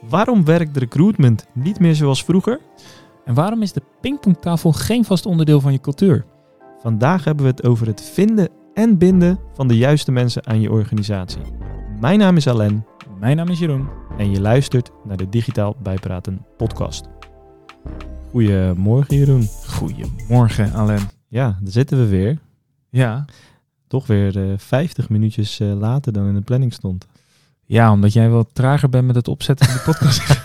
Waarom werkt recruitment niet meer zoals vroeger? En waarom is de pingpongtafel geen vast onderdeel van je cultuur? Vandaag hebben we het over het vinden en binden van de juiste mensen aan je organisatie. Mijn naam is Alain Mijn naam is Jeroen. en je luistert naar de Digitaal Bijpraten podcast. Goedemorgen Jeroen. Goedemorgen, Alain. Ja, daar zitten we weer. Ja. Toch weer eh 50 minuutjes eh, later dan in de planning stond. Ja, omdat jij wel trager bent met het opzetten van de podcast.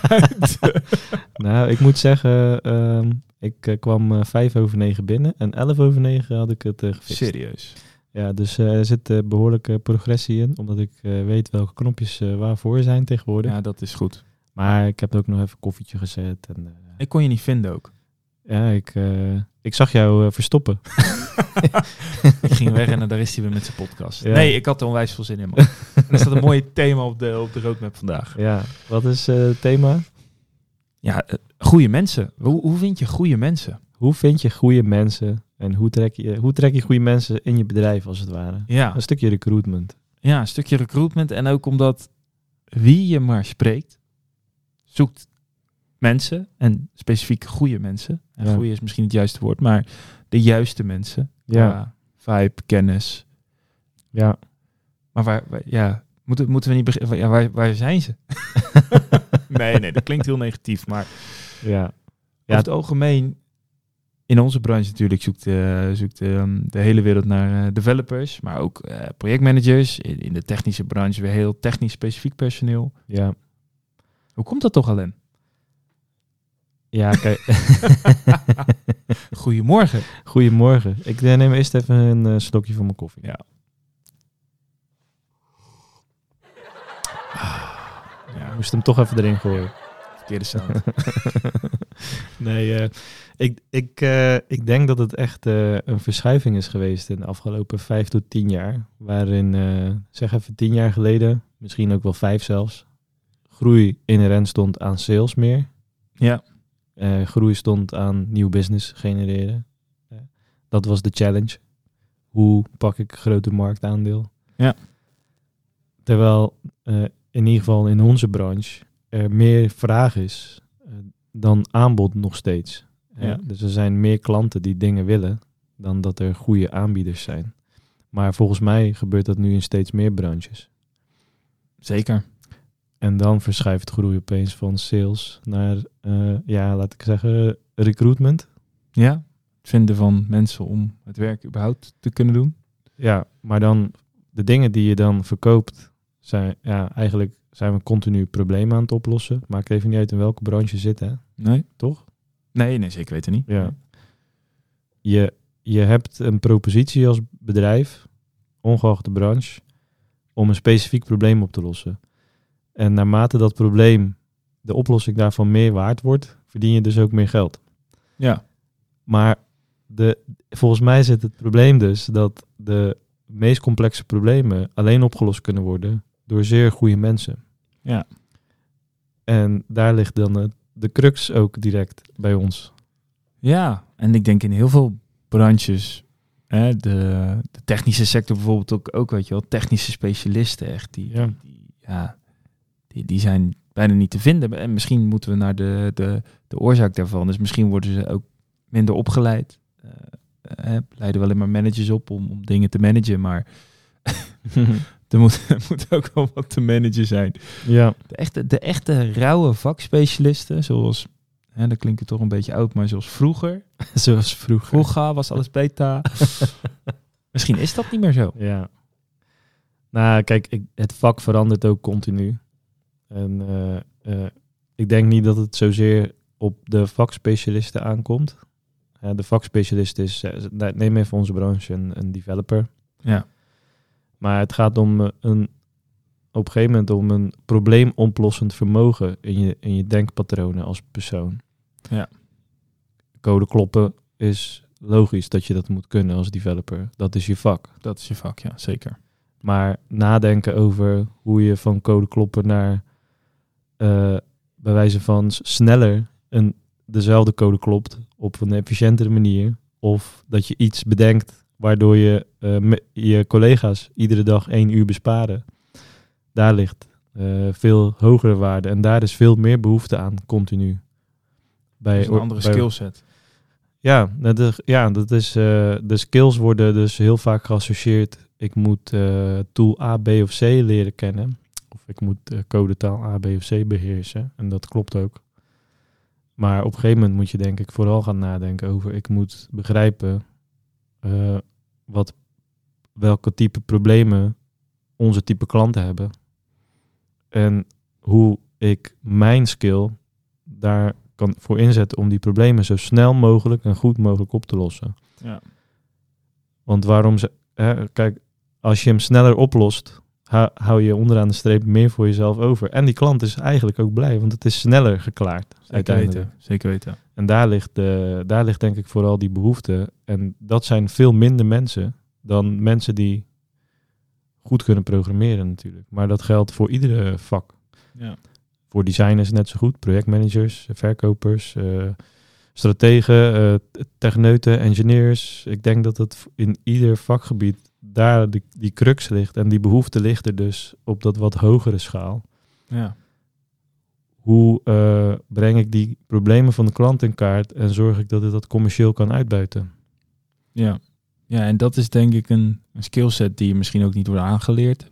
Nou, ik moet zeggen, ehm, ik eh, kwam eh, 5 over 9 binnen en 11 over 9 had ik het eh, gefixt. Serieus. Ja, dus er zit eh, behoorlijke progressie in, omdat ik weet welke knopjes waarvoor zijn tegenwoordig. Ja, dat is goed. Maar ik heb ook nog even koffietje gezet. En, Ik kon je niet vinden ook. Ja, ik, eh, ik zag jou eh, verstoppen. Ik ging weg en daar is hij weer met zijn podcast. Ja. Nee, ik had er onwijs veel zin in, man. en er staat een mooi thema op de, op de roadmap vandaag. Ja, wat is eh, het thema? Ja, goede mensen. Hoe, hoe vind je goede mensen? Hoe vind je goede mensen en hoe trek je, hoe trek je goede mensen in je bedrijf als het ware? Ja. Een stukje recruitment. Ja, een stukje recruitment. En ook omdat wie je maar spreekt, zoekt mensen. En specifiek goede mensen. En Ja. goede is misschien het juiste woord, maar de juiste mensen. Ja. Vibe, kennis. Ja. Maar waar, waar- ja, moeten, moeten we niet beginnen? Ja, waar, waar zijn ze? nee, nee, dat klinkt heel negatief. Maar Ja. ja. Het algemeen, in onze branche natuurlijk, zoekt, eh, zoekt ehm, de hele wereld naar eh, developers. Maar ook eh, projectmanagers. In, in de technische branche weer heel technisch specifiek personeel. Ja. Hoe komt dat toch, Alain? Ja, kijk. Goedemorgen. Goedemorgen. Ik eh, neem eerst even een eh, slokje van mijn koffie. Ja. Ja, ik moest hem toch even erin gooien. Verkeerde sound. nee, eh, ik, ik, ik denk dat het echt een verschuiving is geweest in de afgelopen vijf tot tien jaar. Waarin, zeg even tien jaar geleden, misschien ook wel vijf zelfs, groei inherent stond aan sales meer. ja. Eh, groei stond aan nieuw business genereren. Dat was de challenge. Hoe pak ik groter marktaandeel? Ja. Terwijl eh, in ieder geval in onze branche er meer vraag is eh, dan aanbod nog steeds. Ja. Dus er zijn meer klanten die dingen willen dan dat er goede aanbieders zijn. Maar volgens mij gebeurt dat nu in steeds meer branches. Zeker. En dan verschuift groei opeens van sales naar, eh, ja, laat ik zeggen, recruitment. Ja. Het vinden van mensen om het werk überhaupt te kunnen doen. Ja, maar dan de dingen die je dan verkoopt, zijn ja, eigenlijk zijn we continu problemen aan het oplossen. Maakt even niet uit in welke branche je zit, hè? Nee? Toch? Nee, nee, zeker weten niet. Ja. Je, je hebt een propositie als bedrijf, ongeacht de branche, om een specifiek probleem op te lossen. En naarmate dat probleem, de oplossing daarvan meer waard wordt, verdien je dus ook meer geld. Ja. Maar de, volgens mij zit het probleem dus dat de meest complexe problemen alleen opgelost kunnen worden door zeer goede mensen. Ja. En daar ligt dan het- de crux ook direct bij ons. Ja, en ik denk in heel veel branches, hè, de, de technische sector bijvoorbeeld ook, ook, weet je wel, technische specialisten echt, die, Ja. die, ja, die, die zijn bijna niet te vinden. En misschien moeten we naar de, de, de oorzaak daarvan. Dus misschien worden ze ook minder opgeleid. Eh, leiden wel alleen maar managers op om, om dingen te managen, maar er moet, er moet ook wel wat te managen zijn. ja, De echte, de echte rauwe vakspecialisten, zoals, hè, dat klinkt het toch een beetje oud, maar zoals vroeger. zoals vroeger. Vroeger was alles beta. Misschien is dat niet meer zo. Ja. Nou, kijk, ik, het vak verandert ook continu. En eh, eh, ik denk niet dat het zozeer op de vakspecialisten aankomt. De vakspecialist is, eh, neem even onze branche, een, een developer. Ja. Maar het gaat om een, op een gegeven moment om een probleemoplossend vermogen in je, in je denkpatronen als persoon. Ja. Code kloppen is logisch dat je dat moet kunnen als developer. Dat is je vak. Dat is je vak, ja, zeker. Maar nadenken over hoe je van code kloppen naar eh, bij wijze van sneller een, dezelfde code klopt op een efficiëntere manier. Of dat je iets bedenkt waardoor je eh, je collega's iedere dag één uur besparen. Daar ligt eh, veel hogere waarden. En daar is veel meer behoefte aan, continu. Bij, Dat is een andere bij- skillset. Ja, dat is, ja, dat is, de skills worden dus heel vaak geassocieerd. Ik moet tool A, B of C leren kennen. Of ik moet eh, codetaal A, B of C beheersen. En dat klopt ook. Maar op een gegeven moment moet je denk ik vooral gaan nadenken over... ik moet begrijpen eh, wat, welke type problemen onze type klanten hebben. En hoe ik mijn skill daar kan voor inzetten om die problemen zo snel mogelijk en goed mogelijk op te lossen. Ja. Want waarom ze, hè, kijk, als je hem sneller oplost, hou, hou je onderaan de streep meer voor jezelf over. En die klant is eigenlijk ook blij, want het is sneller geklaard. Zeker uiteindelijk. weten. Zeker weten. En daar ligt, de, daar ligt denk ik vooral die behoefte. En dat zijn veel minder mensen dan mensen die goed kunnen programmeren natuurlijk. Maar dat geldt voor iedere vak. Ja. Voor designers net zo goed, projectmanagers, verkopers, eh, strategen, t- techneuten, engineers. Ik denk dat het in ieder vakgebied daar die, die crux ligt. En die behoefte ligt er dus op dat wat hogere schaal. Ja. Hoe eh, breng ik die problemen van de klant in kaart en zorg ik dat ik dat commercieel kan uitbuiten? Ja. ja, en dat is denk ik een, een skillset die je misschien ook niet wordt aangeleerd.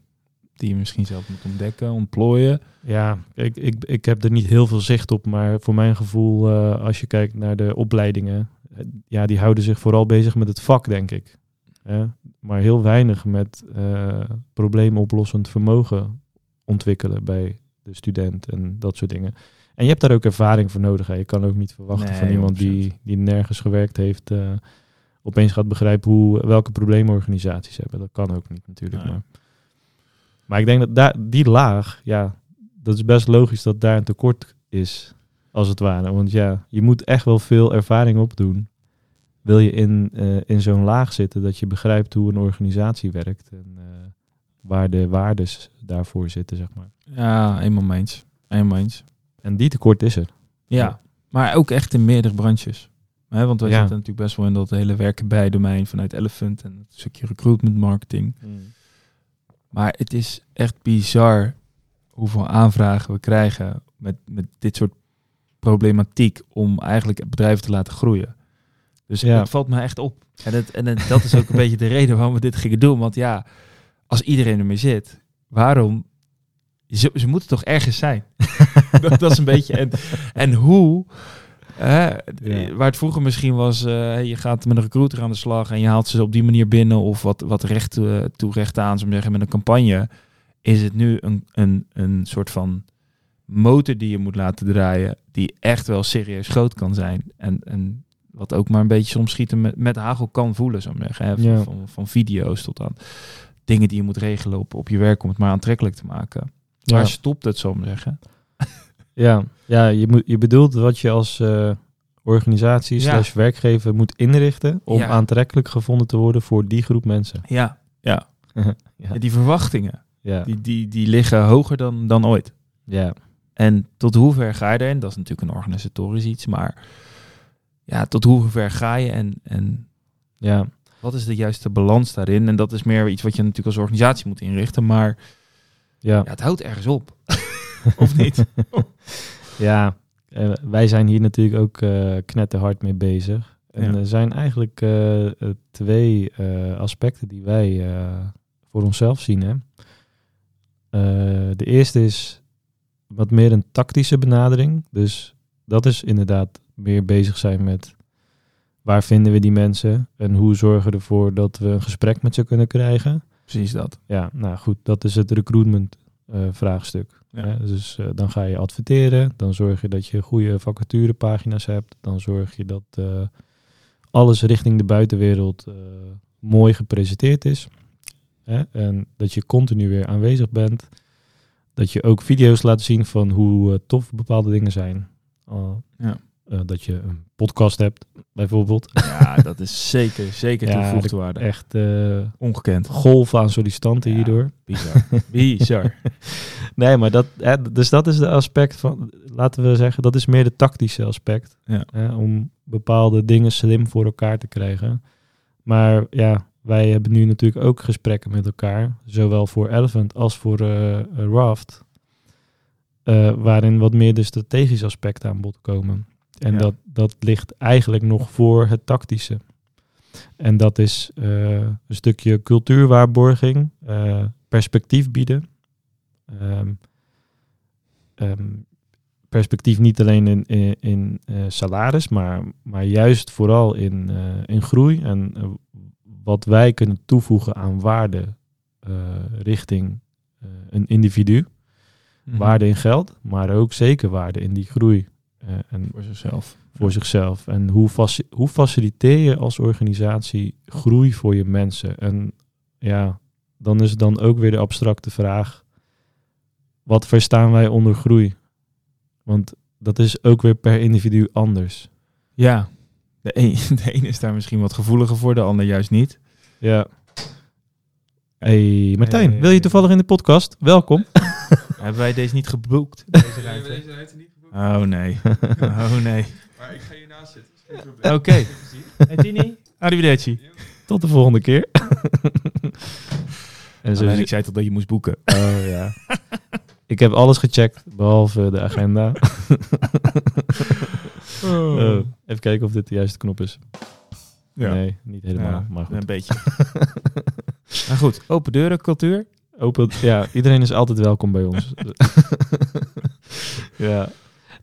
Die je misschien zelf moet ontdekken, ontplooien. Ja, ik, ik, ik heb er niet heel veel zicht op, maar voor mijn gevoel, eh, als je kijkt naar de opleidingen, eh, ja, die houden zich vooral bezig met het vak, denk ik. Hè? Maar heel weinig met eh probleemoplossend vermogen ontwikkelen bij de student en dat soort dingen. En je hebt daar ook ervaring voor nodig. Hè? Je kan ook niet verwachten Nee, van iemand 100%. die, die nergens gewerkt heeft, eh, opeens gaat begrijpen hoe, welke problemen organisaties hebben. Dat kan ook niet natuurlijk. Nee. Maar, maar ik denk dat daar, die laag, ja, dat is best logisch dat daar een tekort is, als het ware. Want ja, je moet echt wel veel ervaring opdoen. Wil je in, eh, in zo'n laag zitten dat je begrijpt hoe een organisatie werkt en eh, waar de waardes daarvoor zitten, zeg maar. Ja, eenmaal mee eens. Eenmaal eens. En die tekort is er. Ja, maar ook echt in meerdere branches. Hè, want wij Ja. zitten natuurlijk best wel in dat hele werken bij domein vanuit Elephant en het stukje recruitment marketing. Maar het is echt bizar hoeveel aanvragen we krijgen met, met dit soort problematiek om eigenlijk bedrijven te laten groeien. Dus Ja. het valt me echt op. En, het, en het- dat is ook een beetje de reden waarom we dit gingen doen. Want ja, als iedereen ermee zit, waarom? Ze, ze moeten toch ergens zijn? dat, dat is een beetje. En, en hoe? hè, Ja. Waar het vroeger misschien was, eh, je gaat met een recruiter aan de slag en je haalt ze op die manier binnen of wat, wat recht eh, toe recht aan, zo zeggen, met een campagne, is het nu een, een, een soort van motor die je moet laten draaien, die echt wel serieus groot kan zijn. En, en wat ook maar een beetje soms schieten met, met hagel kan voelen, zo zeggen. Hè? Van, Ja. van, van video's tot aan dingen die je moet regelen op, op je werk om het maar aantrekkelijk te maken. Ja. Waar stopt het, zo maar zeggen? Ja, ja je, moet, je bedoelt wat je als eh, organisatie Ja. slash werkgever moet inrichten om aantrekkelijk gevonden te worden voor die groep mensen. Ja, ja. ja. Die verwachtingen, die, die, die liggen hoger dan, dan ooit. ja. En tot hoever ga je erin? Dat is natuurlijk een organisatorisch iets, maar ja, tot hoever ga je en, en ja. wat is de juiste balans daarin? En dat is meer iets wat je natuurlijk als organisatie moet inrichten, maar ja. ja, het houdt ergens op. of niet? Ja, eh, wij zijn hier natuurlijk ook eh knetterhard mee bezig. En Ja. er zijn eigenlijk eh, twee aspecten die wij voor onszelf zien. Hè? De eerste is wat meer een tactische benadering. Dus dat is inderdaad meer bezig zijn met waar vinden we die mensen en hoe zorgen we ervoor dat we een gesprek met ze kunnen krijgen. Precies dat. Ja, nou goed, dat is het recruitment eh, vraagstuk. Ja. Hè? Dus eh, dan ga je adverteren, dan zorg je dat je goede vacaturepagina's hebt, dan zorg je dat eh, alles richting de buitenwereld mooi gepresenteerd is. Hè? En dat je continu weer aanwezig bent. Dat je ook video's laat zien van hoe tof bepaalde dingen zijn. Ja. Eh, dat je een podcast hebt, bijvoorbeeld. Ja, dat is zeker, zeker Ja, toegevoegde waarde. Echt eh Ongekend. golven aan sollicitanten Ja. hierdoor. Bizar. Bizar. Nee, maar dat, hè, dus dat is de aspect van, laten we zeggen, dat is meer de tactische aspect. Ja. Hè, om bepaalde dingen slim voor elkaar te krijgen. Maar ja, wij hebben nu natuurlijk ook gesprekken met elkaar, zowel voor Elephant als voor eh, Raft. waarin wat meer de strategische aspecten aan bod komen. En Ja. dat, dat ligt eigenlijk nog voor het tactische. En dat is eh, een stukje cultuurwaarborging, eh, perspectief bieden. Ehm, ehm, perspectief niet alleen in, in, in eh, salaris, maar, maar juist vooral in, in groei en wat wij kunnen toevoegen aan waarde richting een individu. Mhm. Waarde in geld, maar ook zeker waarde in die groei en voor zichzelf. voor zichzelf. En hoe, faci- hoe faciliteer je als organisatie groei voor je mensen? En ja, dan is het dan ook weer de abstracte vraag: wat verstaan wij onder groei? Want dat is ook weer per individu anders. Ja, de een, de een is daar misschien wat gevoeliger voor, de ander juist niet. Ja. Hey Martijn, Hey. wil je toevallig in de podcast? Welkom. Hebben wij deze niet geboekt? Deze ruimte? Oh nee. Oh nee. Maar ik ga hiernaast zitten. probleem. Oké. Hey Tini, arrivederci. Tot de volgende keer. en zo Alleen ik zei toch dat je moest boeken. Oh ja. ik heb alles gecheckt, behalve de agenda. Oh, even kijken of dit de juiste knop is. Ja. Nee, niet helemaal, Ja, maar goed. Een beetje. maar goed, open deuren cultuur. Open, ja, iedereen is altijd welkom bij ons. ja.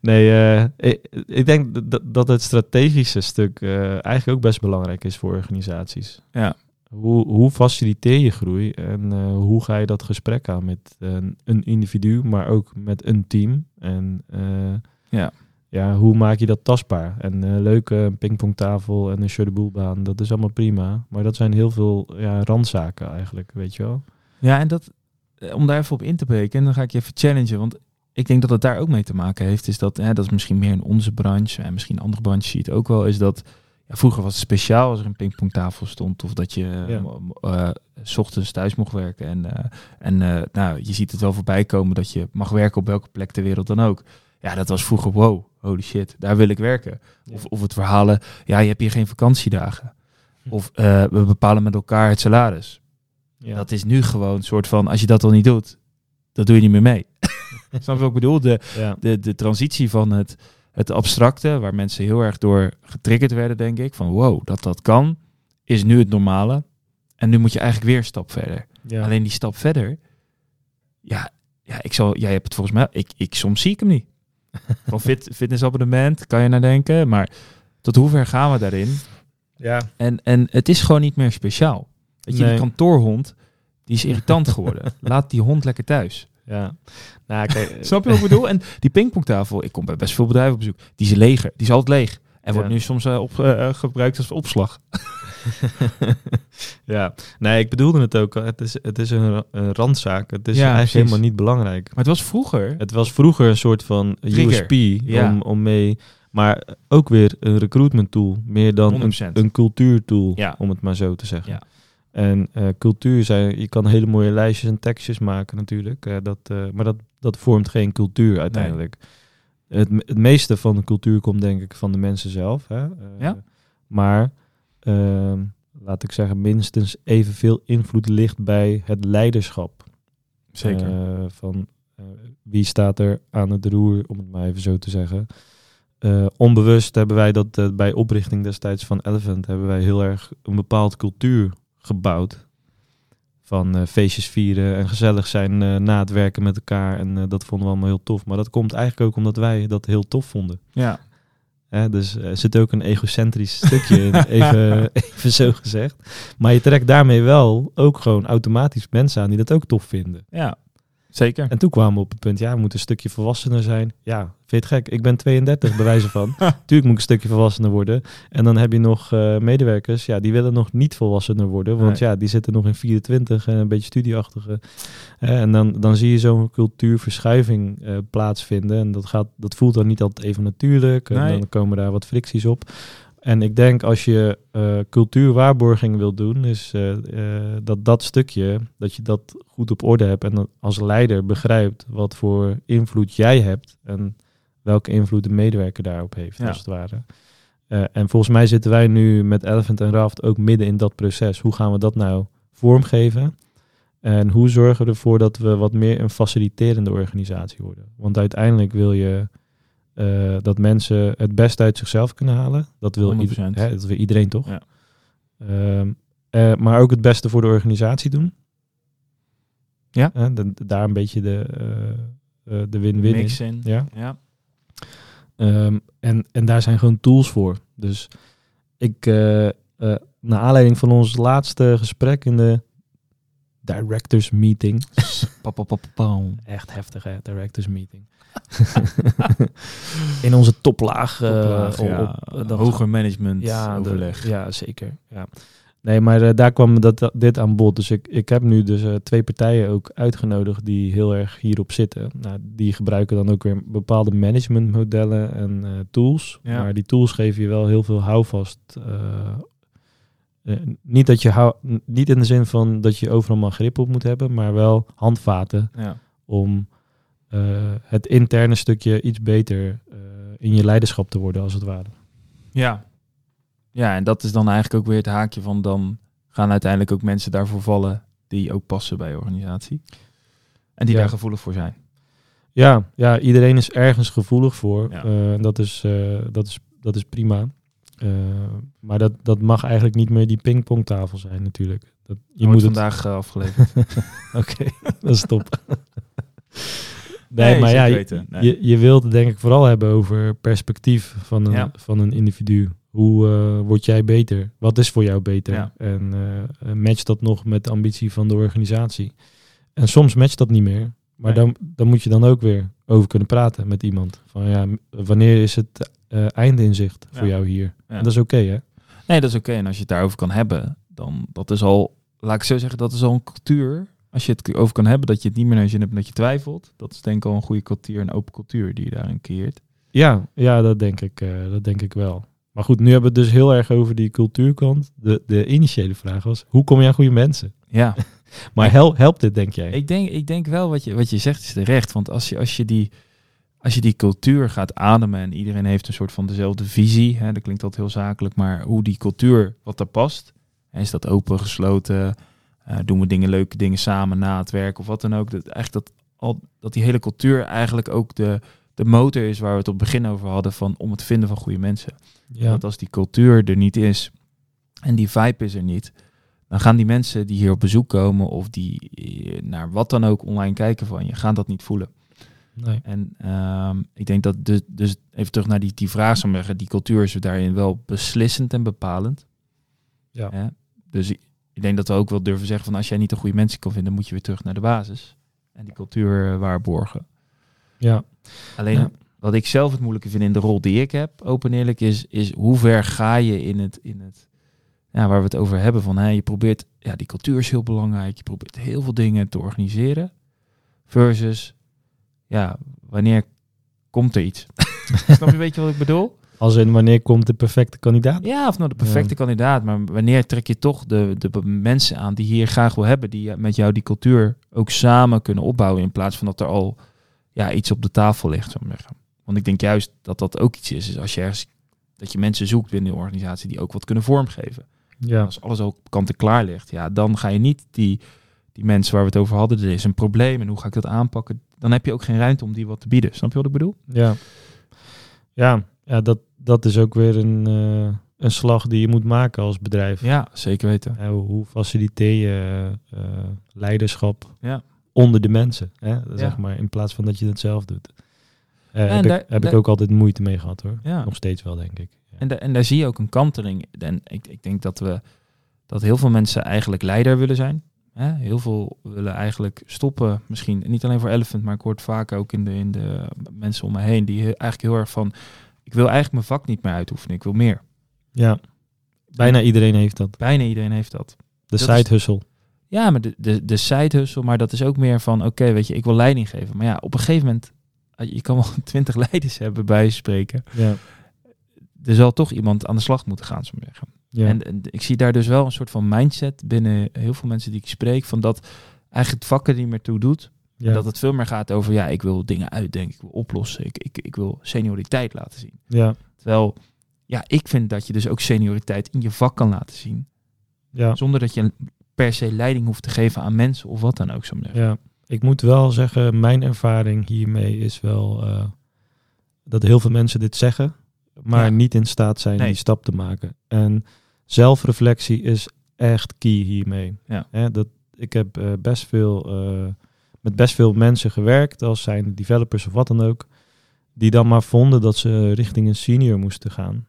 Nee, eh, ik, ik denk dat, dat het strategische stuk eh, eigenlijk ook best belangrijk is voor organisaties. Ja. Hoe, hoe faciliteer je groei en eh, hoe ga je dat gesprek aan met een, een individu, maar ook met een team? En Ja. ja, hoe maak je dat tastbaar? En leuk, een pingpongtafel en een show de boelbaan, dat is allemaal prima. Maar dat zijn heel veel ja, randzaken eigenlijk, weet je wel? Ja, en dat, om daar even op in te breken, dan ga ik je even challengen. Want ik denk dat het daar ook mee te maken heeft. Is dat, hè, dat is misschien meer in onze branche en misschien andere branches zie je het ook wel. Is dat ja, vroeger was het speciaal als er een pingpongtafel stond. Of dat je Ja. eh, s ochtends thuis mocht werken. En, eh, en eh, nou, je ziet het wel voorbij komen dat je mag werken op welke plek ter wereld dan ook. Ja, dat was vroeger wow, holy shit, daar wil ik werken. Ja. Of, of het verhalen, ja, je hebt hier geen vakantiedagen. Hm. Of eh, we bepalen met elkaar het salaris. Ja. Dat is nu gewoon een soort van, als je dat al niet doet, dan doe je niet meer mee. Snap je wat ik bedoel? De, ja. de, de transitie van het, het abstracte, waar mensen heel erg door getriggerd werden, denk ik. Van wow, dat dat kan, is nu het normale. En nu moet je eigenlijk weer een stap verder. Ja. Alleen die stap verder, ja, ja ik zal, jij hebt het volgens mij, ik, ik soms zie ik hem niet. Van fit, fitnessabonnement kan je naar denken, maar tot hoever gaan we daarin? ja. En, en het is gewoon niet meer speciaal. Weet je, Nee. die kantoorhond, die is irritant geworden. Laat die hond lekker thuis. Ja. Nou, kijk, Snap je wat ik bedoel? En die pingpongtafel, ik kom bij best veel bedrijven op bezoek, die is leger. Die is altijd leeg. En wordt Ja. nu soms eh, op, eh, gebruikt als opslag. ja, nee, ik bedoelde het ook. Het is, het is een, een randzaak. Het is Ja, eigenlijk precies. helemaal niet belangrijk. Maar het was vroeger. Het was vroeger een soort van Trigger. USP Ja. om, om mee... Maar ook weer een recruitment tool. Meer dan een, 100%. een cultuurtool, om het maar zo te zeggen. Ja. En eh, cultuur zijn... Je kan hele mooie lijstjes en tekstjes maken natuurlijk. eh, dat, eh, maar dat, dat vormt geen cultuur uiteindelijk. Het, het meeste van de cultuur komt denk ik van de mensen zelf. Hè? Ja. Maar ehm, laat ik zeggen, minstens evenveel invloed ligt bij het leiderschap. Zeker. Van wie staat er aan het roer, om het maar even zo te zeggen. Onbewust hebben wij dat bij oprichting destijds van Elephant hebben wij heel erg een bepaald cultuur gebouwd. Van eh, feestjes vieren en gezellig zijn eh, na het werken met elkaar. En eh, dat vonden we allemaal heel tof. Maar dat komt eigenlijk ook omdat wij dat heel tof vonden. ja. Hè, dus er zit ook een egocentrisch stukje in, even, even zo gezegd. Maar je trekt daarmee wel ook gewoon automatisch mensen aan die dat ook tof vinden. ja, zeker. En toen kwamen we op het punt, ja, we moeten een stukje volwassener zijn. Ja, vind je het gek? Ik ben 32, bij wijze van. Tuurlijk moet ik een stukje volwassener worden. En dan heb je nog eh, medewerkers, ja, die willen nog niet volwassener worden. Want Nee. ja, die zitten nog in 24 en een beetje studieachtige. En dan, dan zie je zo'n cultuurverschuiving eh, plaatsvinden. En dat, gaat, dat voelt dan niet altijd even natuurlijk. En Nee. dan komen daar wat fricties op. En ik denk als je eh, cultuurwaarborging wil doen, is eh, eh, dat dat stukje, dat je dat goed op orde hebt en als leider begrijpt wat voor invloed jij hebt en welke invloed de medewerker daarop heeft, Ja. als het ware. En volgens mij zitten wij nu met Elephant en Raft ook midden in dat proces. Hoe gaan we dat nou vormgeven? En hoe zorgen we ervoor dat we wat meer een faciliterende organisatie worden? Want uiteindelijk wil je eh, dat mensen het beste uit zichzelf kunnen halen. Dat wil, 100%. ieder- hè, dat wil iedereen toch? Ja. Ehm, eh, maar ook het beste voor de organisatie doen. Ja. De- de- daar een beetje de, de win-win in. Mix in. Ja. ja. Ehm, en, en daar zijn gewoon tools voor. Dus ik, naar aanleiding van ons laatste gesprek in de directors meeting. Echt heftig hè, directors meeting. in onze toplaag. eh, Toplaag, op- ja. op- dat- Hoger management ja, de- overleg. ja, zeker. Ja. Nee, maar eh, daar kwam dat, dit aan bod. Dus ik, ik heb nu dus eh, twee partijen ook uitgenodigd die heel erg hierop zitten. Nou, die gebruiken dan ook weer bepaalde managementmodellen en eh, tools. Ja. Maar die tools geven je wel heel veel houvast. eh, eh, niet, dat je hou, niet in de zin van dat je overal maar grip op moet hebben, maar wel handvaten Ja. om eh, het interne stukje iets beter eh, in je leiderschap te worden, als het ware. Ja. Ja, en dat is dan eigenlijk ook weer het haakje van dan gaan uiteindelijk ook mensen daarvoor vallen die ook passen bij je organisatie. En die Ja. daar gevoelig voor zijn. Ja, ja, iedereen is ergens gevoelig voor. Ja. Eh, dat, is, eh, dat, is, dat is prima. Eh, maar dat, dat mag eigenlijk niet meer die pingpongtafel zijn natuurlijk. Dat, je moet het... vandaag eh, afgeleverd. Oké, dat is top. Nee, maar ja, je, weten. Nee. je, je wilt het denk ik vooral hebben over perspectief van een, Ja. van een individu. Hoe eh, word jij beter? Wat is voor jou beter? Ja. En eh matcht dat nog met de ambitie van de organisatie? En soms matcht dat niet meer. Maar Nee. dan, dan moet je dan ook weer over kunnen praten met iemand. Van ja, wanneer is het eh eindinzicht voor Ja. jou hier? En dat is oké, hè? Nee, dat is oké. En als je het daarover kan hebben, dan dat is al, laat ik zo zeggen, dat is al een cultuur. Als je het over kan hebben, dat je het niet meer naar je zin hebt en dat je twijfelt. Dat is denk ik al een goede cultuur, een open cultuur die je daarin creëert. Ja, ja dat, denk ik, eh, dat denk ik wel. Maar goed, nu hebben we het dus heel erg over die cultuurkant. De, de initiële vraag was, hoe kom je aan goede mensen? Ja, Maar hel, helpt dit, denk jij? ik denk, ik denk wel wat je, wat je zegt is terecht. Want als je, als, je die, als je die cultuur gaat ademen en iedereen heeft een soort van dezelfde visie. Hè, dat klinkt altijd heel zakelijk, maar hoe die cultuur, wat daar past. Hè, is dat open, gesloten? Eh, doen we dingen, leuke dingen samen na het werk of wat dan ook. Dat, eigenlijk dat, al, dat die hele cultuur eigenlijk ook de, de motor is waar we het op het begin over hadden van om het vinden van goede mensen. ja. Dat als die cultuur er niet is en die vibe is er niet, dan gaan die mensen die hier op bezoek komen of die eh, naar wat dan ook online kijken van je, gaan dat niet voelen. Nee. En ehm, ik denk dat dus, dus even terug naar die, die vraag, zou zeggen, die cultuur is daarin wel beslissend en bepalend. Ja. Hè? Dus ik, denk dat we ook wel durven zeggen van als jij niet de goede mensen kan vinden, moet je weer terug naar de basis en die cultuur eh, waarborgen. Ja. Alleen Ja. wat ik zelf het moeilijke vind in de rol die ik heb, open en eerlijk, is, is hoe ver ga je in het, in het ja, waar we het over hebben. Van, hè, je probeert, ja, die cultuur is heel belangrijk. Je probeert heel veel dingen te organiseren. Versus, ja, wanneer komt er iets? Snap je een beetje wat ik bedoel? Als in wanneer komt de perfecte kandidaat? Ja, of nou de perfecte Ja. kandidaat. Maar wanneer trek je toch de, de mensen aan die hier graag wil hebben, die met jou die cultuur ook samen kunnen opbouwen, in plaats van dat er al ja, iets op de tafel ligt, maar. Want ik denk juist dat dat ook iets is, is als je ergens, dat je mensen zoekt binnen de organisatie die ook wat kunnen vormgeven. Ja. Als alles ook kant en klaar ligt, ja, dan ga je niet die, die mensen waar we het over hadden, er is een probleem en hoe ga ik dat aanpakken, dan heb je ook geen ruimte om die wat te bieden. Snap je wat ik bedoel? Ja. Ja, ja dat, dat is ook weer een, eh, een slag die je moet maken als bedrijf. Ja, zeker weten. Ja, hoe, faciliteer je eh, leiderschap Ja. onder de mensen? Hè? Zeg maar, in plaats van dat je het zelf doet. Heb daar- ik, heb daar- ik ook altijd moeite mee gehad hoor. Ja. Nog steeds wel, denk ik. Ja. En, da- en daar zie je ook een kanteling. En ik, ik denk dat we dat heel veel mensen eigenlijk leider willen zijn. Hè? Heel veel willen eigenlijk stoppen. Misschien niet alleen voor Elephant, maar ik hoor het vaak ook in de, in de mensen om me heen. Die eigenlijk heel erg van. Ik wil eigenlijk mijn vak niet meer uitoefenen. Ik wil meer. ja, bijna iedereen heeft dat. Bijna iedereen heeft dat. De Dat side is- hustle. Ja, maar de, de, de side hustle, maar dat is ook meer van, oké, weet je, ik wil leiding geven. Maar ja, op een gegeven moment, eh, je kan wel twintig leiders hebben bij spreken. Ja. Er zal toch iemand aan de slag moeten gaan, zo zeggen. Ja. En, en ik zie daar dus wel een soort van mindset binnen heel veel mensen die ik spreek, van dat eigenlijk het vak er niet meer toe doet. Ja. Dat het veel meer gaat over, ja, ik wil dingen uitdenken, ik wil oplossen, ik, ik, ik wil senioriteit laten zien. ja. Terwijl, ja, ik vind dat je dus ook senioriteit in je vak kan laten zien. Ja. Zonder dat je per se leiding hoeft te geven aan mensen of wat dan ook. Zo. Ja, ik moet wel zeggen, mijn ervaring hiermee is wel eh, dat heel veel mensen dit zeggen, maar Ja. niet in staat zijn Nee. die stap te maken. En zelfreflectie is echt key hiermee. Ja. Hè, dat, ik heb eh, best veel, eh, met best veel mensen gewerkt, als zijn developers of wat dan ook, die dan maar vonden dat ze richting een senior moesten gaan.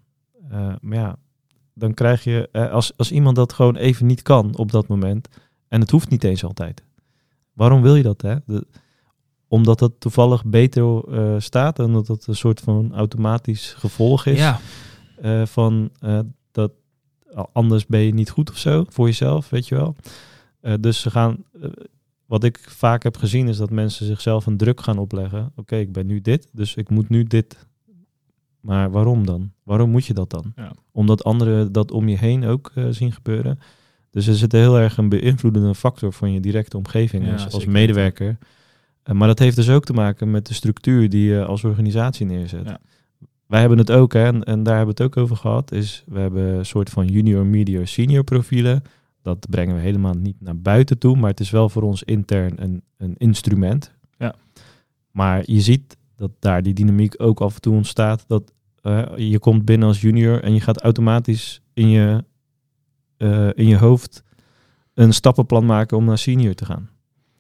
Eh, maar ja, dan krijg je, eh, als, als iemand dat gewoon even niet kan op dat moment, en het hoeft niet eens altijd. Waarom wil je dat? Hè? De- omdat dat toevallig beter eh, staat en omdat dat een soort van automatisch gevolg is Ja, van dat anders ben je niet goed of zo voor jezelf, weet je wel. Dus ze gaan, wat ik vaak heb gezien is dat mensen zichzelf een druk gaan opleggen. Oké, ik ben nu dit, dus ik moet nu dit. Maar waarom dan? Waarom moet je dat dan? Ja. Omdat anderen dat om je heen ook eh, zien gebeuren. Dus er zit heel erg een beïnvloedende factor van je directe omgeving Ja, als, medewerker. Eh, maar dat heeft dus ook te maken met de structuur die je als organisatie neerzet. Ja. Wij hebben het ook, hè, en, en daar hebben we het ook over gehad, is we hebben een soort van junior, medior, senior profielen. Dat brengen we helemaal niet naar buiten toe, maar het is wel voor ons intern een, een instrument. Ja. Maar je ziet dat daar die dynamiek ook af en toe ontstaat. Dat eh, je komt binnen als junior en je gaat automatisch in je, eh, in je hoofd een stappenplan maken om naar senior te gaan.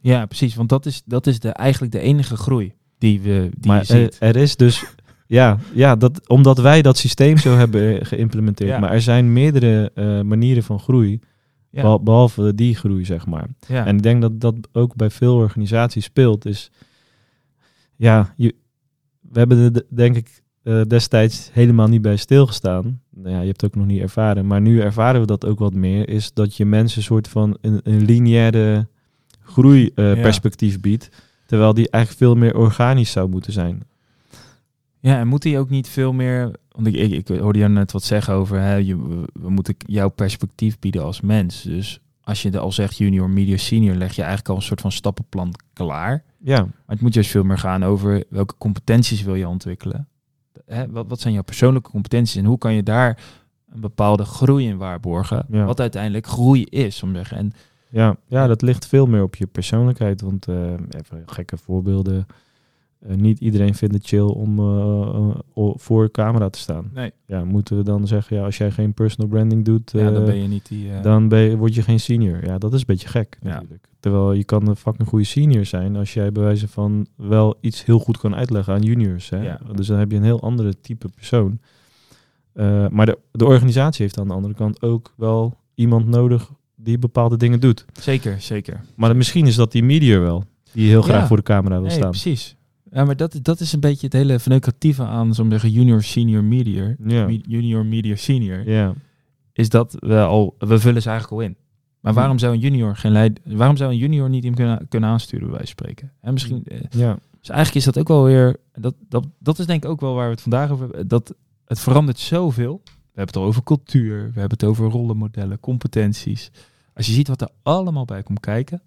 ja, precies. Want dat is, dat is de, eigenlijk de enige groei die, we, die maar je er, ziet. er is dus, ja, ja dat, omdat wij dat systeem zo hebben geïmplementeerd. Ja. Maar er zijn meerdere eh, manieren van groei, ja. behalve die groei, zeg maar. ja. En ik denk dat dat ook bij veel organisaties speelt. Is, ja, je, we hebben er de- denk ik eh, destijds helemaal niet bij stilgestaan. Nou ja, je hebt het ook nog niet ervaren. Maar nu ervaren we dat ook wat meer. Is dat je mensen een soort van een, een lineaire groeiperspectief biedt. Terwijl die eigenlijk veel meer organisch zou moeten zijn. Ja, en moet hij ook niet veel meer... Want ik, ik, ik hoorde jou net wat zeggen over... Hè, je, we, moeten jouw perspectief bieden als mens. Dus als je al zegt junior, medium, senior... leg je eigenlijk al een soort van stappenplan klaar. Ja, Maar het moet juist veel meer gaan over... welke competenties wil je ontwikkelen? Hè, wat, wat zijn jouw persoonlijke competenties? En hoe kan je daar een bepaalde groei in waarborgen? Ja. Wat uiteindelijk groei is, om te zeggen. En ja, ja, dat ligt veel meer op je persoonlijkheid. Want eh, even gekke voorbeelden. Eh, niet iedereen vindt het chill om eh, eh, voor camera te staan. nee, Ja, moeten we dan zeggen, ja, als jij geen personal branding doet, ja, dan ben je niet die... dan ben je, word je geen senior. Ja, dat is een beetje gek Ja. natuurlijk. Terwijl je kan een fucking goede senior zijn als jij bij wijze van wel iets heel goed kan uitleggen aan juniors. Hè? Ja. Dus dan heb je een heel andere type persoon. Maar de, de organisatie heeft aan de andere kant ook wel iemand nodig die bepaalde dingen doet. Zeker, zeker. Maar misschien is dat die medior wel, die heel graag voor de camera wil Nee, staan. precies. Ja, maar dat, dat is een beetje het hele verneukeratieve aan, zo'n zeggen, junior, senior, medior. Ja. Me- junior, medior, senior. Ja. Is dat we al, we vullen ze eigenlijk al in. Maar waarom zou een junior geen leid, waarom zou een junior niet hem kunnen, kunnen aansturen, bij wijze van spreken? En misschien, eh, ja. dus eigenlijk is dat ook wel weer, dat, dat, dat is denk ik ook wel waar we het vandaag over hebben, dat het verandert zoveel. We hebben het al over cultuur, we hebben het over rollenmodellen, competenties. Als je ziet wat er allemaal bij komt kijken,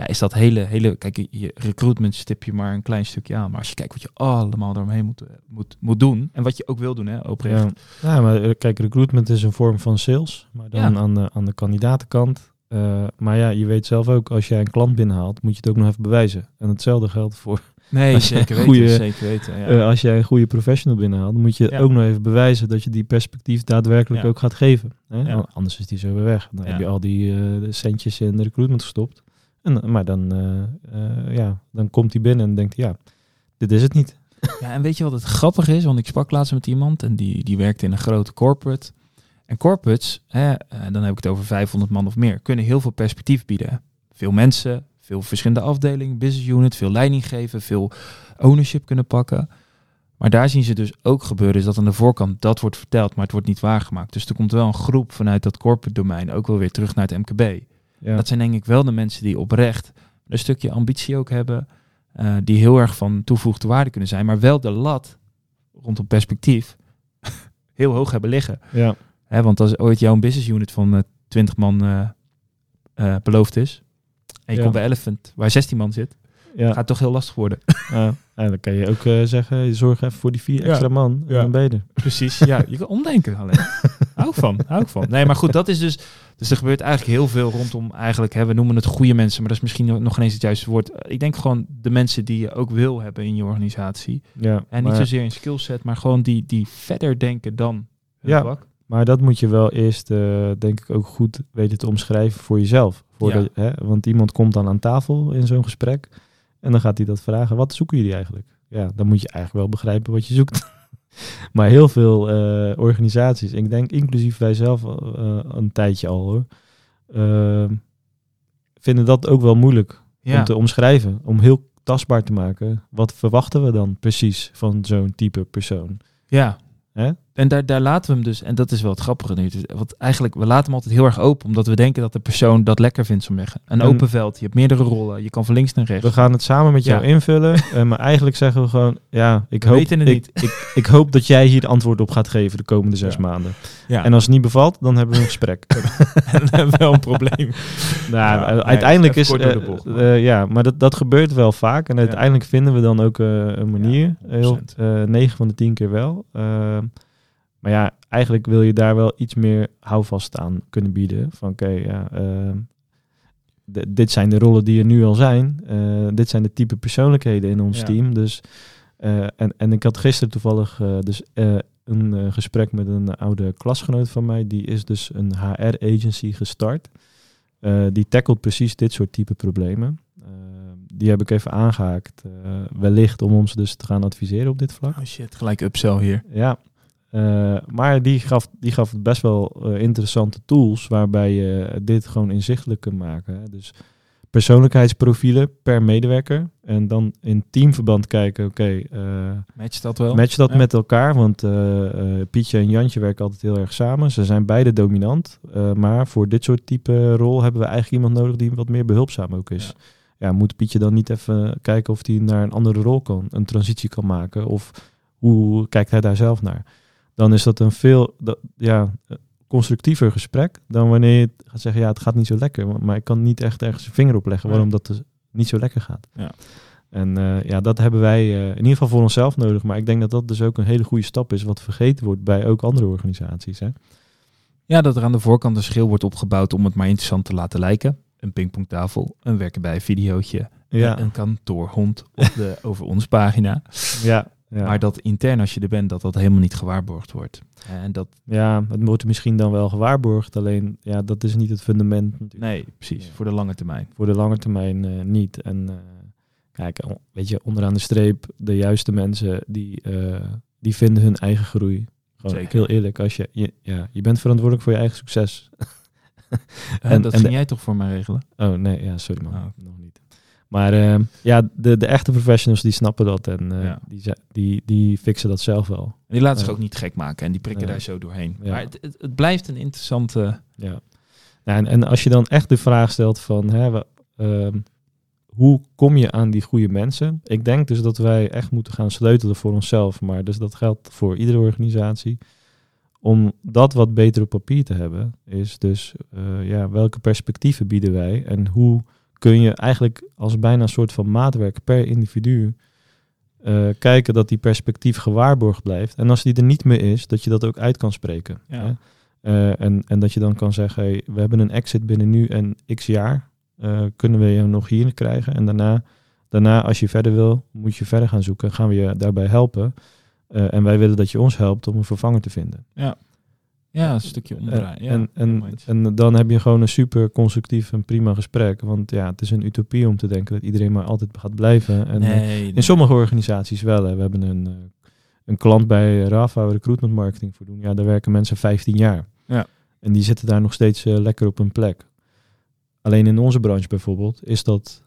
ja, is dat hele, hele, kijk, je recruitment stip je maar een klein stukje aan. Maar als je kijkt wat je allemaal eromheen moet, moet, moet doen, en wat je ook wil doen, hè, oprecht. Ja. ja, maar eh, kijk, recruitment is een vorm van sales, maar dan Ja. aan, de, aan de kandidatenkant. Eh, maar ja, je weet zelf ook, als jij een klant binnenhaalt, moet je het ook nog even bewijzen. En hetzelfde geldt voor Nee, zeker weten, goede- zeker weten. Ja. eh, als jij een goede professional binnenhaalt, moet je ook nog even bewijzen dat je die perspectief daadwerkelijk ook gaat geven. Hè? Anders is die zo weer weg. Dan heb je al die eh, centjes in de recruitment gestopt. En, maar dan, eh, eh, ja, dan komt hij binnen en denkt, ja, dit is het niet. Ja, en weet je wat het grappige is? Want ik sprak laatst met iemand en die, die werkte in een grote corporate. En corporates, hè, eh, dan heb ik het over 500 man of meer, kunnen heel veel perspectief bieden. Veel mensen, veel verschillende afdelingen, business unit, veel leiding geven, veel ownership kunnen pakken. Maar daar zien ze dus ook gebeuren, is dat aan de voorkant dat wordt verteld, maar het wordt niet waargemaakt. Dus er komt wel een groep vanuit dat corporate domein ook wel weer terug naar het MKB. Ja. Dat zijn denk ik wel de mensen die oprecht een stukje ambitie ook hebben. eh, die heel erg van toegevoegde waarde kunnen zijn. Maar wel de lat rondom perspectief heel hoog hebben liggen. ja. Hè, want als ooit jouw business unit van eh 20 man eh, beloofd is. En je Ja. komt bij Elephant waar 16 man zit. Ja. Gaat het toch heel lastig worden. Ja. Ja, dan kan je ook eh, zeggen, zorg even voor die vier Ja. extra man. En Ja. dan er. Precies. Ja, je kan omdenken alleen. hou van, hou ik van. Nee, maar goed, dat is dus, Dus er gebeurt eigenlijk heel veel rondom eigenlijk, hè, we noemen het goede mensen, maar dat is misschien nog geen eens het juiste woord. Ik denk gewoon de mensen die je ook wil hebben in je organisatie. Ja, En niet zozeer in skillset, maar gewoon die, die verder denken dan hun Ja. vak. maar dat moet je wel eerst, eh, denk ik, ook goed weten te omschrijven voor jezelf. Voordat, hè, want iemand komt dan aan tafel in zo'n gesprek en dan gaat hij dat vragen. Wat zoeken jullie eigenlijk? Ja, dan moet je eigenlijk wel begrijpen wat je zoekt. maar heel veel eh, organisaties, ik denk inclusief wij zelf eh, een tijdje al hoor, eh, vinden dat ook wel moeilijk Ja. om te omschrijven. Om heel tastbaar te maken. Wat verwachten we dan precies van zo'n type persoon? Ja. Hè? En daar, daar laten we hem dus, en dat is wel het grappige nu. Dus, Want eigenlijk, we laten hem altijd heel erg open, omdat we denken dat de persoon dat lekker vindt om leggen. Een En- open veld, je hebt meerdere rollen, je kan van links naar rechts. We gaan het samen met jou Ja. invullen. eh, maar eigenlijk zeggen we gewoon, ja, ik We hoop, het ik, niet. Ik, ik hoop dat jij hier de antwoord op gaat geven de komende zes Ja. maanden. Ja. En als het niet bevalt, dan hebben we een gesprek. dan hebben we wel een probleem. nou, eh, uiteindelijk is, de eh, bocht, ja, maar dat, dat gebeurt wel vaak. En uiteindelijk vinden we dan ook een manier. Heel, 100%. eh 9 van de 10 keer wel. Maar ja, eigenlijk wil je daar wel iets meer houvast aan kunnen bieden. Van oké, ja, eh, d- dit zijn de rollen die er nu al zijn. Eh, dit zijn de type persoonlijkheden in ons Ja. team. Dus, eh, en, en ik had gisteren toevallig eh, dus, een gesprek met een oude klasgenoot van mij. Die is dus een HR-agency gestart. Die tackelt precies dit soort type problemen. Eh, die heb ik even aangehaakt. eh, wellicht om ons dus te gaan adviseren op dit vlak. Oh shit, gelijk upsell hier. Ja, eh, maar die gaf, die gaf best wel eh, interessante tools waarbij je dit gewoon inzichtelijk kunt maken. hè. Dus persoonlijkheidsprofielen per medewerker. En dan in teamverband kijken, oké, eh, Match dat wel? match dat Ja. met elkaar. Want Pietje en Jantje werken altijd heel erg samen. Ze zijn beide dominant. maar voor dit soort type rol hebben we eigenlijk iemand nodig die wat meer behulpzaam ook is. Ja. moet Pietje dan niet even kijken of hij naar een andere rol kan, een transitie kan maken? Of hoe kijkt hij daar zelf naar? Dan is dat een veel dat, ja, constructiever gesprek dan wanneer je gaat zeggen, ja, het gaat niet zo lekker. maar- ik kan niet echt ergens een vinger op leggen Nee. waarom dat dus niet zo lekker gaat. Ja. En eh, ja, dat hebben wij eh, in ieder geval voor onszelf nodig. Maar ik denk dat dat dus ook een hele goede stap is, wat vergeten wordt bij ook andere organisaties. Hè? Ja, dat er aan de voorkant een schil wordt opgebouwd om het maar interessant te laten lijken. Een pingpongtafel, een werken bij videootje, Ja, een kantoorhond op de over ons pagina. ja, ja. Maar dat intern als je er bent, dat dat helemaal niet gewaarborgd wordt. En dat, ja, het wordt misschien dan wel gewaarborgd. Alleen, ja, dat is niet het fundament natuurlijk. nee, precies, Ja. voor de lange termijn. Voor de lange termijn eh, niet. En eh, kijk, weet je, onderaan de streep, de juiste mensen, die, eh, die vinden hun eigen groei. Gewoon Zeker. heel eerlijk, als je, je, ja, je bent verantwoordelijk voor je eigen succes. En, En- dat en ging de- jij toch voor mij regelen? Oh nee, ja, sorry man, Oh. nog niet. Maar eh, ja, de, de echte professionals die snappen dat en eh, Ja. die, die, die fixen dat zelf wel. En die laten zich Ja. ook niet gek maken en die prikken daar zo doorheen. Ja. Maar het, het, het blijft een interessante... Ja. Ja, en, en als je dan echt de vraag stelt van hè, we- ehm, hoe kom je aan die goede mensen? Ik denk dus dat wij echt moeten gaan sleutelen voor onszelf, maar dus dat geldt voor iedere organisatie. Om dat wat beter op papier te hebben, is dus eh, ja, welke perspectieven bieden wij en hoe kun je eigenlijk als bijna een soort van maatwerk per individu eh, kijken dat die perspectief gewaarborgd blijft. En als die er niet meer is, dat je dat ook uit kan spreken. Ja. Hè? Eh, en, en dat je dan kan zeggen, hey, we hebben een exit binnen nu en x jaar. Eh, kunnen we je nog hier krijgen? En daarna, daarna, als je verder wil, moet je verder gaan zoeken. Gaan we je daarbij helpen. En wij willen dat je ons helpt om een vervanger te vinden. Ja, een stukje Eh, omdraaien. ja, en, en, en dan heb je gewoon een super constructief en prima gesprek. Want ja, het is een utopie om te denken dat iedereen maar altijd gaat blijven. En, eh, nee, in sommige organisaties wel. Hè. We hebben een, eh, een klant bij RAF waar we recruitment marketing voor doen. Ja, daar werken mensen 15 jaar. Ja. En die zitten daar nog steeds eh, lekker op hun plek. Alleen in onze branche bijvoorbeeld is dat,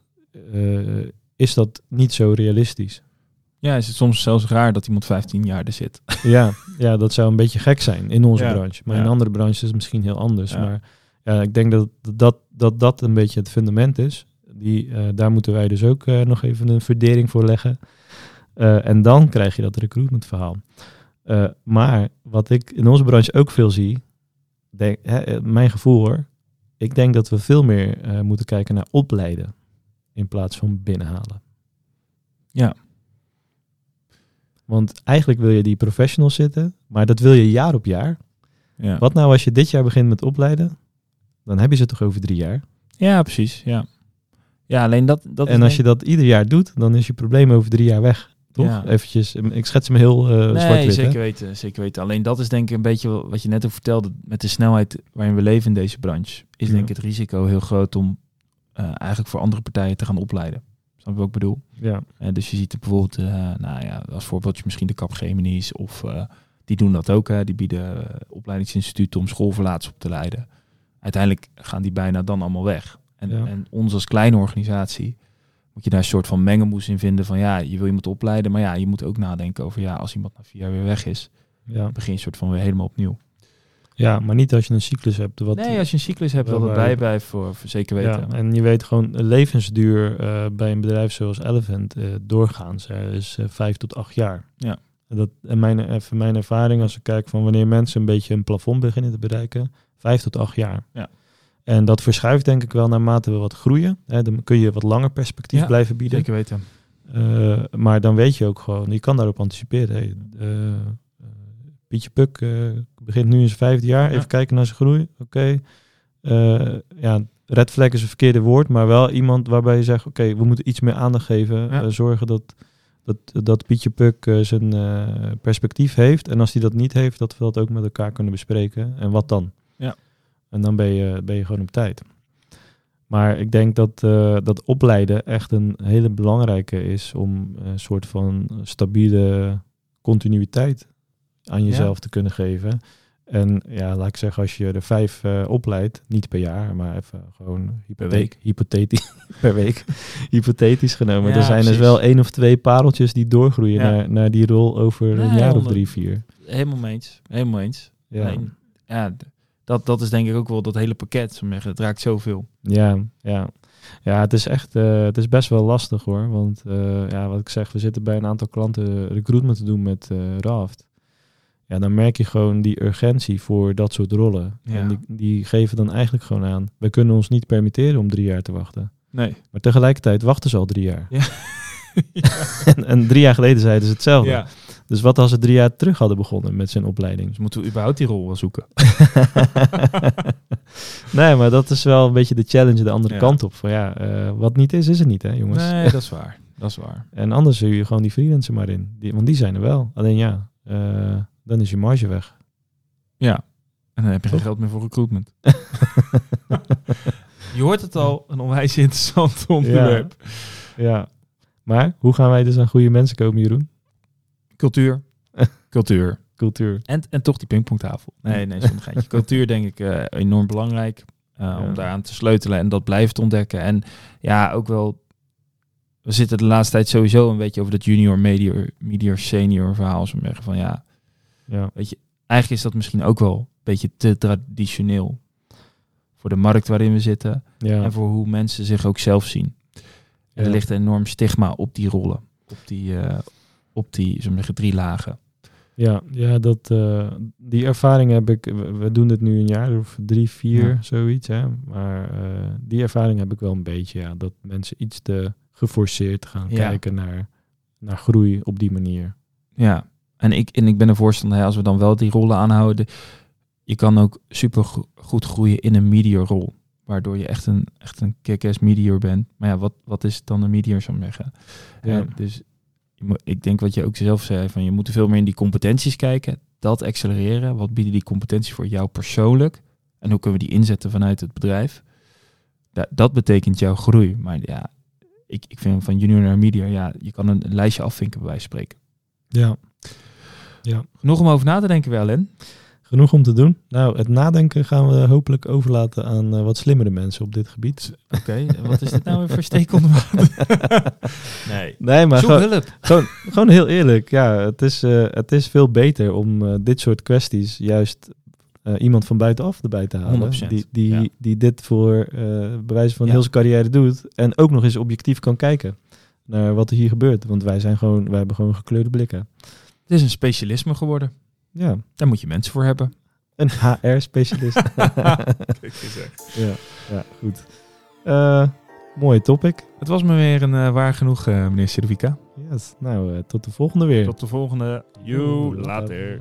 eh, is dat niet zo realistisch. Ja, is het soms zelfs raar dat iemand 15 jaar er zit. ja, ja, dat zou een beetje gek zijn in onze Ja. branche. Maar Ja. in andere branches is het misschien heel anders. Ja. Maar ja, ik denk dat dat, dat dat een beetje het fundament is. Die, eh, daar moeten wij dus ook eh, nog even een verdering voor leggen. Eh, en dan krijg je dat recruitment verhaal. Eh, maar wat ik in onze branche ook veel zie, denk, hè, eh, mijn gevoel hoor, ik denk dat we veel meer eh, moeten kijken naar opleiden in plaats van binnenhalen. Ja. Want eigenlijk wil je die professionals zitten, maar dat wil je jaar op jaar. Ja. Wat nou als je dit jaar begint met opleiden dan heb je ze toch over drie jaar. Ja, precies. Ja, ja alleen dat... dat en als je dat ieder jaar doet, dan is je probleem over drie jaar weg. Toch? Ja. Eventjes, ik schets hem heel eh Nee, zwart-wit. hè? zeker weten, zeker weten. Alleen dat is denk ik een beetje wat je net ook vertelde. Met de snelheid waarin we leven in deze branche, is Ja. denk ik het risico heel groot om eh, eigenlijk voor andere partijen te gaan opleiden. Snap je wat ik bedoel? Ja, Eh, dus je ziet er bijvoorbeeld, eh, nou ja, als voorbeeldje misschien de Capgemini's of eh, die doen dat ook. Hè. Die bieden opleidingsinstituten om schoolverlaters op te leiden. Uiteindelijk gaan die bijna dan allemaal weg. En, Ja. en ons als kleine organisatie moet je daar een soort van mengelmoes in vinden van ja, je wil iemand opleiden, maar ja, je moet ook nadenken over ja, als iemand na vier jaar weer weg is, ja. begin je een soort van weer helemaal opnieuw. Ja, maar niet als je een cyclus hebt. Wat, nee, als je een cyclus hebt, dat het waarbij- bijblijft voor, voor zeker weten. Ja, en je weet gewoon, levensduur eh, bij een bedrijf zoals Elephant eh, doorgaans eh, is eh, vijf tot acht jaar. Ja. Dat, en mijn, even mijn ervaring als ik kijk van wanneer mensen een beetje een plafond beginnen te bereiken, vijf tot acht jaar. Ja. En dat verschuift denk ik wel naarmate we wat groeien. Hè, dan kun je wat langer perspectief Ja, blijven bieden. Zeker weten. Maar dan weet je ook gewoon, je kan daarop anticiperen. Hey, Pietje Puk eh, begint nu in zijn vijfde jaar. Even Ja. kijken naar zijn groei. Oké. Eh, ja, red flag is een verkeerde woord, maar wel iemand waarbij je zegt, oké, we moeten iets meer aandacht geven. Ja. Eh, zorgen dat, dat, dat Pietje Puk zijn perspectief heeft. En als hij dat niet heeft, dat we dat ook met elkaar kunnen bespreken. En wat dan? Ja. En dan ben je, ben je gewoon op tijd. Maar ik denk dat, dat opleiden echt een hele belangrijke is om een soort van stabiele continuïteit aan jezelf te kunnen geven. En ja, laat ik zeggen, als je er vijf eh, opleidt, niet per jaar, maar even gewoon hypotheek, week. hypothetisch per week, hypothetisch genomen. Ja, er zijn dus precies. wel één of twee pareltjes die doorgroeien Ja. naar, naar die rol over een jaar of drie, vier. Helemaal mee eens. Helemaal eens. Ja. Ja, dat, dat is denk ik ook wel dat hele pakket. zeggen. Het raakt zoveel. Ja, ja. Ja, het is echt, eh, het is best wel lastig hoor. Want eh, ja, wat ik zeg, we zitten bij een aantal klanten recruitment te doen met Raft. Ja, dan merk je gewoon die urgentie voor dat soort rollen. Ja. En die, die geven dan eigenlijk gewoon aan, we kunnen ons niet permitteren om drie jaar te wachten. Nee. Maar tegelijkertijd wachten ze al drie jaar. Ja. en, en drie jaar geleden zeiden ze hetzelfde. Ja. Dus wat als ze drie jaar terug hadden begonnen met zijn opleiding? Dus moeten we überhaupt die rol wel zoeken. nee, maar dat is wel een beetje de challenge de andere Ja. kant op. Van ja, eh, wat niet is, is het niet hè jongens. Nee, dat is waar. Dat is waar. En anders huur je gewoon die freelancer maar in. Die, want die zijn er wel. Alleen ja, eh, dan is je marge weg. Ja. En dan heb je geen geld meer voor recruitment. je hoort het al, een onwijs interessant onderwerp. Ja. Maar hoe gaan wij dus aan goede mensen komen, Jeroen? Cultuur. Cultuur. Cultuur. En, en toch die pingpongtafel. Nee, nee, zonder geintje. Cultuur denk ik eh, enorm belangrijk. eh, Ja. Om daaraan te sleutelen en dat blijven te ontdekken. En ja, ook wel... We zitten de laatste tijd sowieso een beetje over dat junior, medior, medior, senior verhaal. Zo zeggen van ja, Ja. eigenlijk is dat misschien ook wel een beetje te traditioneel. Voor de markt waarin we zitten. Ja. En voor hoe mensen zich ook zelf zien. Er Ja. ligt een enorm stigma op die rollen. Op die, eh, op die drie lagen. Ja, ja dat, eh, die ervaring heb ik. We, doen dit nu een jaar of drie, vier, Ja. zoiets. Hè? Maar eh, die ervaring heb ik wel een beetje. Ja, dat mensen iets te geforceerd gaan Ja. kijken naar, naar groei op die manier. Ja, en ik, en ik ben een voorstander, hè, als we dan wel die rollen aanhouden, je kan ook super go- goed groeien in een medior rol. Waardoor je echt een, echt een kick-ass medior bent. Maar ja, wat, wat is dan een medior, zou ik zeggen? Ja. Dus ik denk wat je ook zelf zei, van je moet veel meer in die competenties kijken. Dat accelereren. Wat bieden die competenties voor jou persoonlijk? En hoe kunnen we die inzetten vanuit het bedrijf? Da- dat betekent jouw groei. Maar ja, ik, ik vind van junior naar medior, ja, je kan een, een lijstje afvinken bij wijze van spreken. Ja. Genoeg om over na te denken wel, Len. Genoeg om te doen. Nou, het nadenken gaan we hopelijk overlaten aan eh, wat slimmere mensen op dit gebied. Oké, wat is dit nou weer voor steek nee. Nee, maar Zoek gewoon, hulp. gewoon, gewoon heel eerlijk. Ja, het is, eh, het is veel beter om eh, dit soort kwesties juist iemand van buitenaf erbij te halen. 100%, Die, die, ja. die dit voor bewijs van Ja. heel zijn carrière doet. En ook nog eens objectief kan kijken naar wat er hier gebeurt. Want wij, zijn gewoon, wij hebben gewoon gekleurde blikken. Het is een specialisme geworden. Ja, Daar moet je mensen voor hebben. een HR-specialist. ja, ja, goed. Eh, mooie topic. Het was me weer een eh, waar genoeg, eh, meneer Silvica. Yes. Nou, tot de volgende weer. Tot de volgende. Later. later.